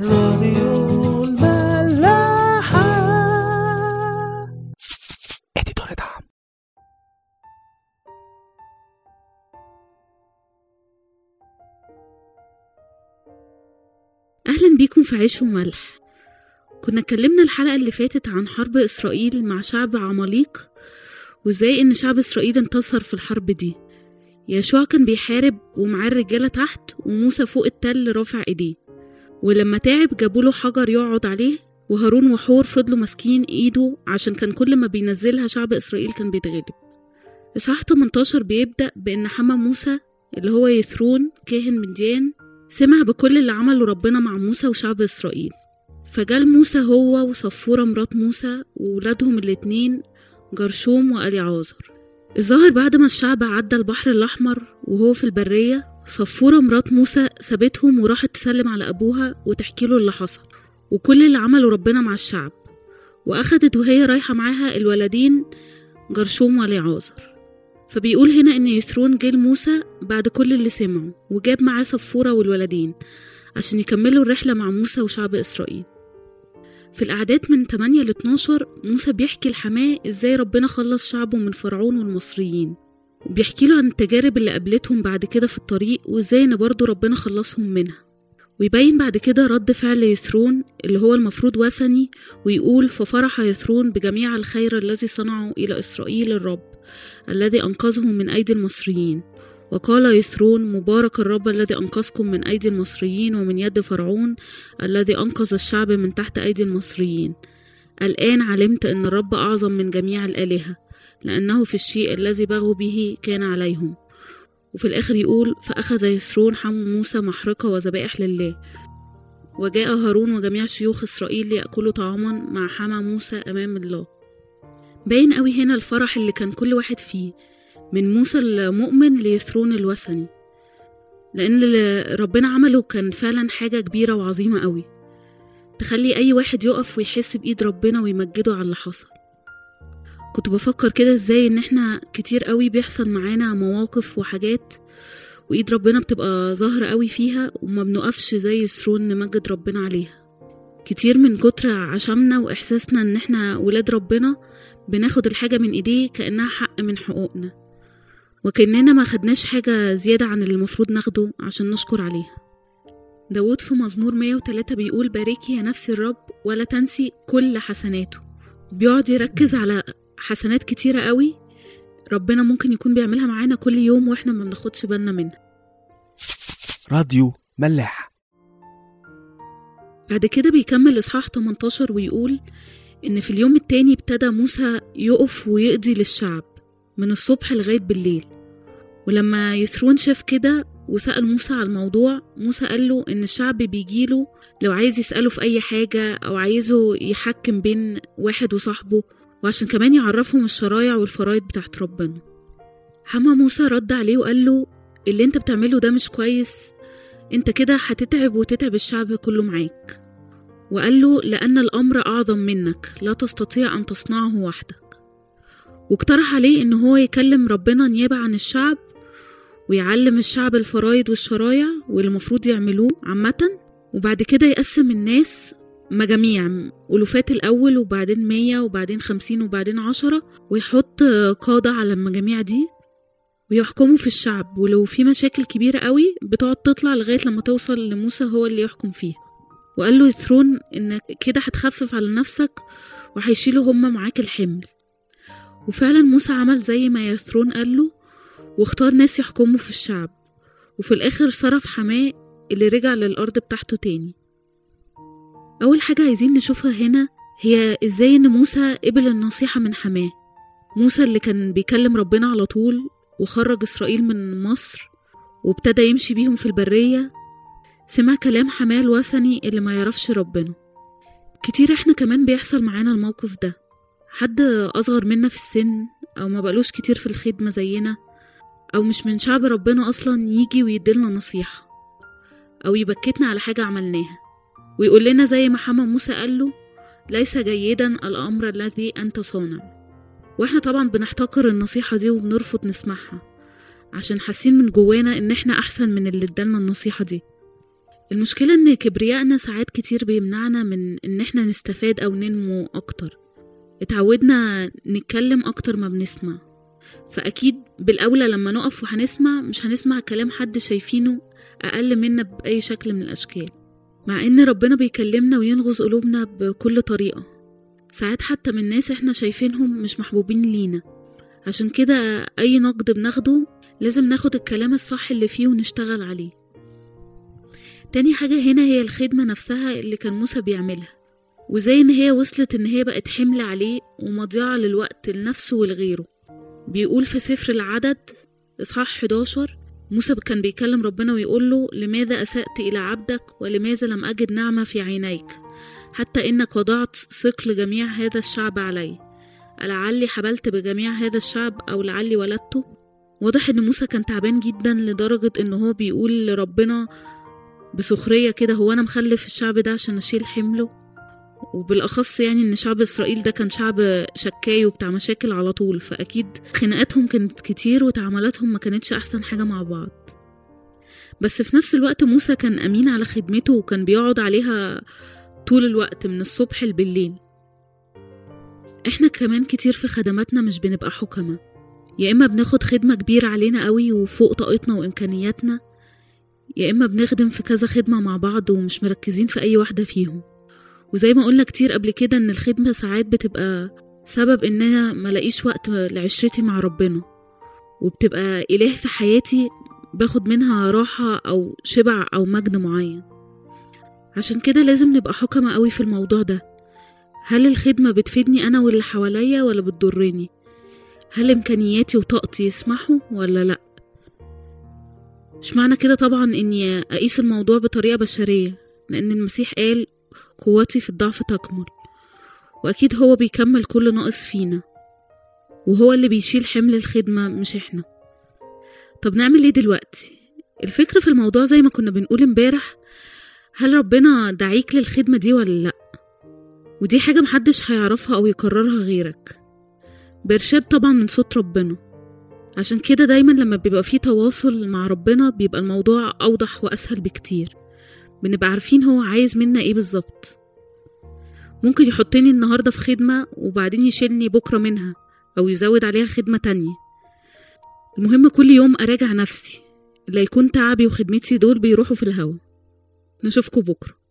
راديو الملاحة. اديتور دعم. أهلا بيكم في عيش وملح. كنا اتكلمنا الحلقة اللي فاتت عن حرب إسرائيل مع شعب عماليق وإزاي إن شعب إسرائيل انتصر في الحرب دي. يشوع كان بيحارب ومعاه الرجالة تحت وموسى فوق التل رافع إيديه. ولما تعب جابوله حجر يقعد عليه وهارون وحور فضلوا ماسكين إيده عشان كان كل ما بينزلها شعب إسرائيل كان بيتغلب. إصحاح 18 بيبدأ بإن حما موسى اللي هو يثرون كاهن مديان سمع بكل اللي عمله ربنا مع موسى وشعب إسرائيل. فجال موسى هو وصفورة مرات موسى وولادهم الاتنين جرشوم وأليعازر. الظاهر بعد ما الشعب عدى البحر الأحمر وهو في البرية صفورة مرات موسى سابتهم وراحت تسلم على أبوها وتحكي له اللي حصل وكل اللي عمله ربنا مع الشعب. وأخدت وهي رايحة معاها الولدين جرشوم وأليعازر فبيقول هنا إن يثرون جه لموسى بعد كل اللي سمعه وجاب معاه صفورة والولدين عشان يكملوا الرحلة مع موسى وشعب إسرائيل. في الأعداد من 8 ل 12 موسى بيحكي لحماه إزاي ربنا خلص شعبه من فرعون والمصريين. وبيحكي له عن التجارب اللي قابلتهم بعد كده في الطريق وإزاي إن برضه ربنا خلصهم منها. ويبين بعد كده رد فعل يثرون اللي هو المفروض وثني ويقول ففرح يثرون بجميع الخير الذي صنعه إلى إسرائيل الرب الذي أنقذهم من أيدي المصريين وقال يثرون مبارك الرب الذي أنقذكم من أيدي المصريين ومن يد فرعون الذي أنقذ الشعب من تحت أيدي المصريين. الآن علمت أن الرب أعظم من جميع الآلهة لأنه في الشيء الذي بغوا به كان عليهم. وفي الآخر يقول فأخذ يسرون حمو موسى محرقة وذبائح لله. وجاء هارون وجميع شيوخ إسرائيل ليأكلوا طعاما مع حمى موسى أمام الله. باين قوي هنا الفرح اللي كان كل واحد فيه من موسى المؤمن ليثرون الوثني. لأن اللي ربنا عمله كان فعلا حاجة كبيرة وعظيمة قوي تخلي أي واحد يقف ويحس بإيد ربنا ويمجده على اللي حصل. كنت بفكر كده إزاي إن إحنا كتير قوي بيحصل معانا مواقف وحاجات وإيد ربنا بتبقى ظاهرة قوي فيها وما بنقفش زي يسرون نمجد ربنا عليها. كتير من كتر عشمنا وإحساسنا إن إحنا ولاد ربنا بناخد الحاجة من إيديه كأنها حق من حقوقنا. وكأننا ما خدناش حاجة زيادة عن اللي المفروض ناخده عشان نشكر عليها. داود في مزمور 103 بيقول باركي يا نفسي الرب ولا تنسي كل حسناته. بيقعد يركز على حسنات كتيرة قوي ربنا ممكن يكون بيعملها معانا كل يوم وإحنا ما بناخدش بالنا منها. راديو ملاح. بعد كده بيكمل إصحاح 18 ويقول إن في اليوم التاني ابتدى موسى يقف ويقضي للشعب من الصبح لغاية بالليل. ولما يثرون شاف كده وسأل موسى على الموضوع موسى قال له إن الشعب بيجيله لو عايز يسأله في أي حاجة أو عايزه يحكم بين واحد وصاحبه وعشان كمان يعرفهم الشرايع والفرايض بتاعت ربنا. حما موسى رد عليه وقال له اللي انت بتعمله ده مش كويس. انت كده هتتعب وتتعب الشعب كله معاك. وقال له لأن الأمر أعظم منك. لا تستطيع أن تصنعه وحدك. واقترح عليه إن هو يكلم ربنا نيابة عن الشعب ويعلم الشعب الفرايض والشرايع واللي المفروض يعملوه عامة وبعد كده يقسم الناس مجاميع ألوفات الأول وبعدين مية وبعدين خمسين وبعدين عشرة ويحط قادة على المجاميع دي ويحكموا في الشعب. ولو في مشاكل كبيرة قوي بتقعد تطلع لغاية لما توصل لموسى هو اللي يحكم فيها وقال له يثرون إنك كده هتخفف على نفسك وهيشيلوا هما معاك الحمل. وفعلا موسى عمل زي ما يثرون قال له واختار ناس يحكموا في الشعب. وفي الآخر صرف حماة اللي رجع للأرض بتاعته تاني. أول حاجة عايزين نشوفها هنا هي إزاي إن موسى قبل النصيحة من حماة. موسى اللي كان بيكلم ربنا على طول وخرج إسرائيل من مصر وابتدى يمشي بيهم في البرية. سمع كلام حماة الوثني اللي ما يعرفش ربنا. كتير إحنا كمان بيحصل معانا الموقف ده. حد أصغر منا في السن أو ما بقالوش كتير في الخدمة زينا أو مش من شعب ربنا أصلا يجي ويديلنا نصيحة أو يبكتنا على حاجة عملناها. ويقول لنا زي ما حما موسى قال له ليس جيدا الأمر الذي أنت صانع وإحنا طبعا بنحتقر النصيحة دي وبنرفض نسمعها عشان حاسين من جوانا إن إحنا أحسن من اللي ادالنا النصيحة دي. المشكلة إن كبريائنا ساعات كتير بيمنعنا من إن إحنا نستفاد أو ننمو أكتر. اتعودنا نتكلم أكتر ما بنسمع. فأكيد بالأولى لما نقف وهنسمع مش هنسمع كلام حد شايفينه أقل منا بأي شكل من الأشكال. مع إن ربنا بيكلمنا وينغز قلوبنا بكل طريقة. ساعات حتى من ناس إحنا شايفينهم مش محبوبين لينا. عشان كده أي نقد بناخده لازم ناخد الكلام الصح اللي فيه ونشتغل عليه. تاني حاجة هنا هي الخدمة نفسها اللي كان موسى بيعملها. وزي إن هي وصلت إن هي بقت حمل عليه ومضيعة للوقت لنفسه ولغيره. بيقول في سفر العدد إصحاح 11 موسى كان بيكلم ربنا ويقول له لماذا أسأت إلى عبدك ولماذا لم أجد نعمة في عينيك؟ حتى إنك وضعت ثقل جميع هذا الشعب علي. ألعلي حبلت بجميع هذا الشعب أو لعلي ولدته؟ واضح إن موسى كان تعبان جدا لدرجة إن هو بيقول لربنا بسخرية كده هو أنا مخلف الشعب ده عشان أشيل حمله؟ وبالأخص يعني إن شعب إسرائيل ده كان شعب شكاي وبتاع مشاكل على طول فأكيد خناقاتهم كانت كتير وتعاملاتهم ما كانتش أحسن حاجة مع بعض. بس في نفس الوقت موسى كان أمين على خدمته وكان بيقعد عليها طول الوقت من الصبح بالليل إحنا كمان كتير في خدماتنا مش بنبقى حكمة يا إما بناخد خدمة كبيرة علينا قوي وفوق طاقتنا وإمكانياتنا يا إما بنخدم في كذا خدمة مع بعض ومش مركزين في أي واحدة فيهم. وزي ما قلنا كتير قبل كده إن الخدمة ساعات بتبقى سبب إن أنا ملاقيش وقت لعشرتي مع ربنا وبتبقى إله في حياتي باخد منها راحة أو شبع أو مجد معين. عشان كده لازم نبقى حكمة قوي في الموضوع ده. هل الخدمة بتفيدني أنا واللي حواليا ولا بتضرني؟ هل إمكانياتي وطاقتي يسمحوا ولا لأ؟ مش معنى كده طبعا إني أقيس الموضوع بطريقة بشرية؟ لأن المسيح قال قوتي في الضعف تكمل. وأكيد هو بيكمل كل ناقص فينا. وهو اللي بيشيل حمل الخدمة مش إحنا. طب نعمل إيه دلوقتي؟ الفكرة في الموضوع زي ما كنا بنقول امبارح هل ربنا دعيك للخدمة دي ولا لأ؟ ودي حاجة محدش هيعرفها أو يكررها غيرك. بإرشاد طبعا من صوت ربنا. عشان كده دايما لما بيبقى فيه تواصل مع ربنا بيبقى الموضوع أوضح وأسهل بكتير. بنبقى عارفين هو عايز منا إيه بالظبط. ممكن يحطني النهاردة في خدمة وبعدين يشيلني بكرة منها أو يزود عليها خدمة تانية. المهم كل يوم أراجع نفسي لا يكون تعبي وخدمتي دول بيروحوا في الهوا. نشوفكوا بكرة.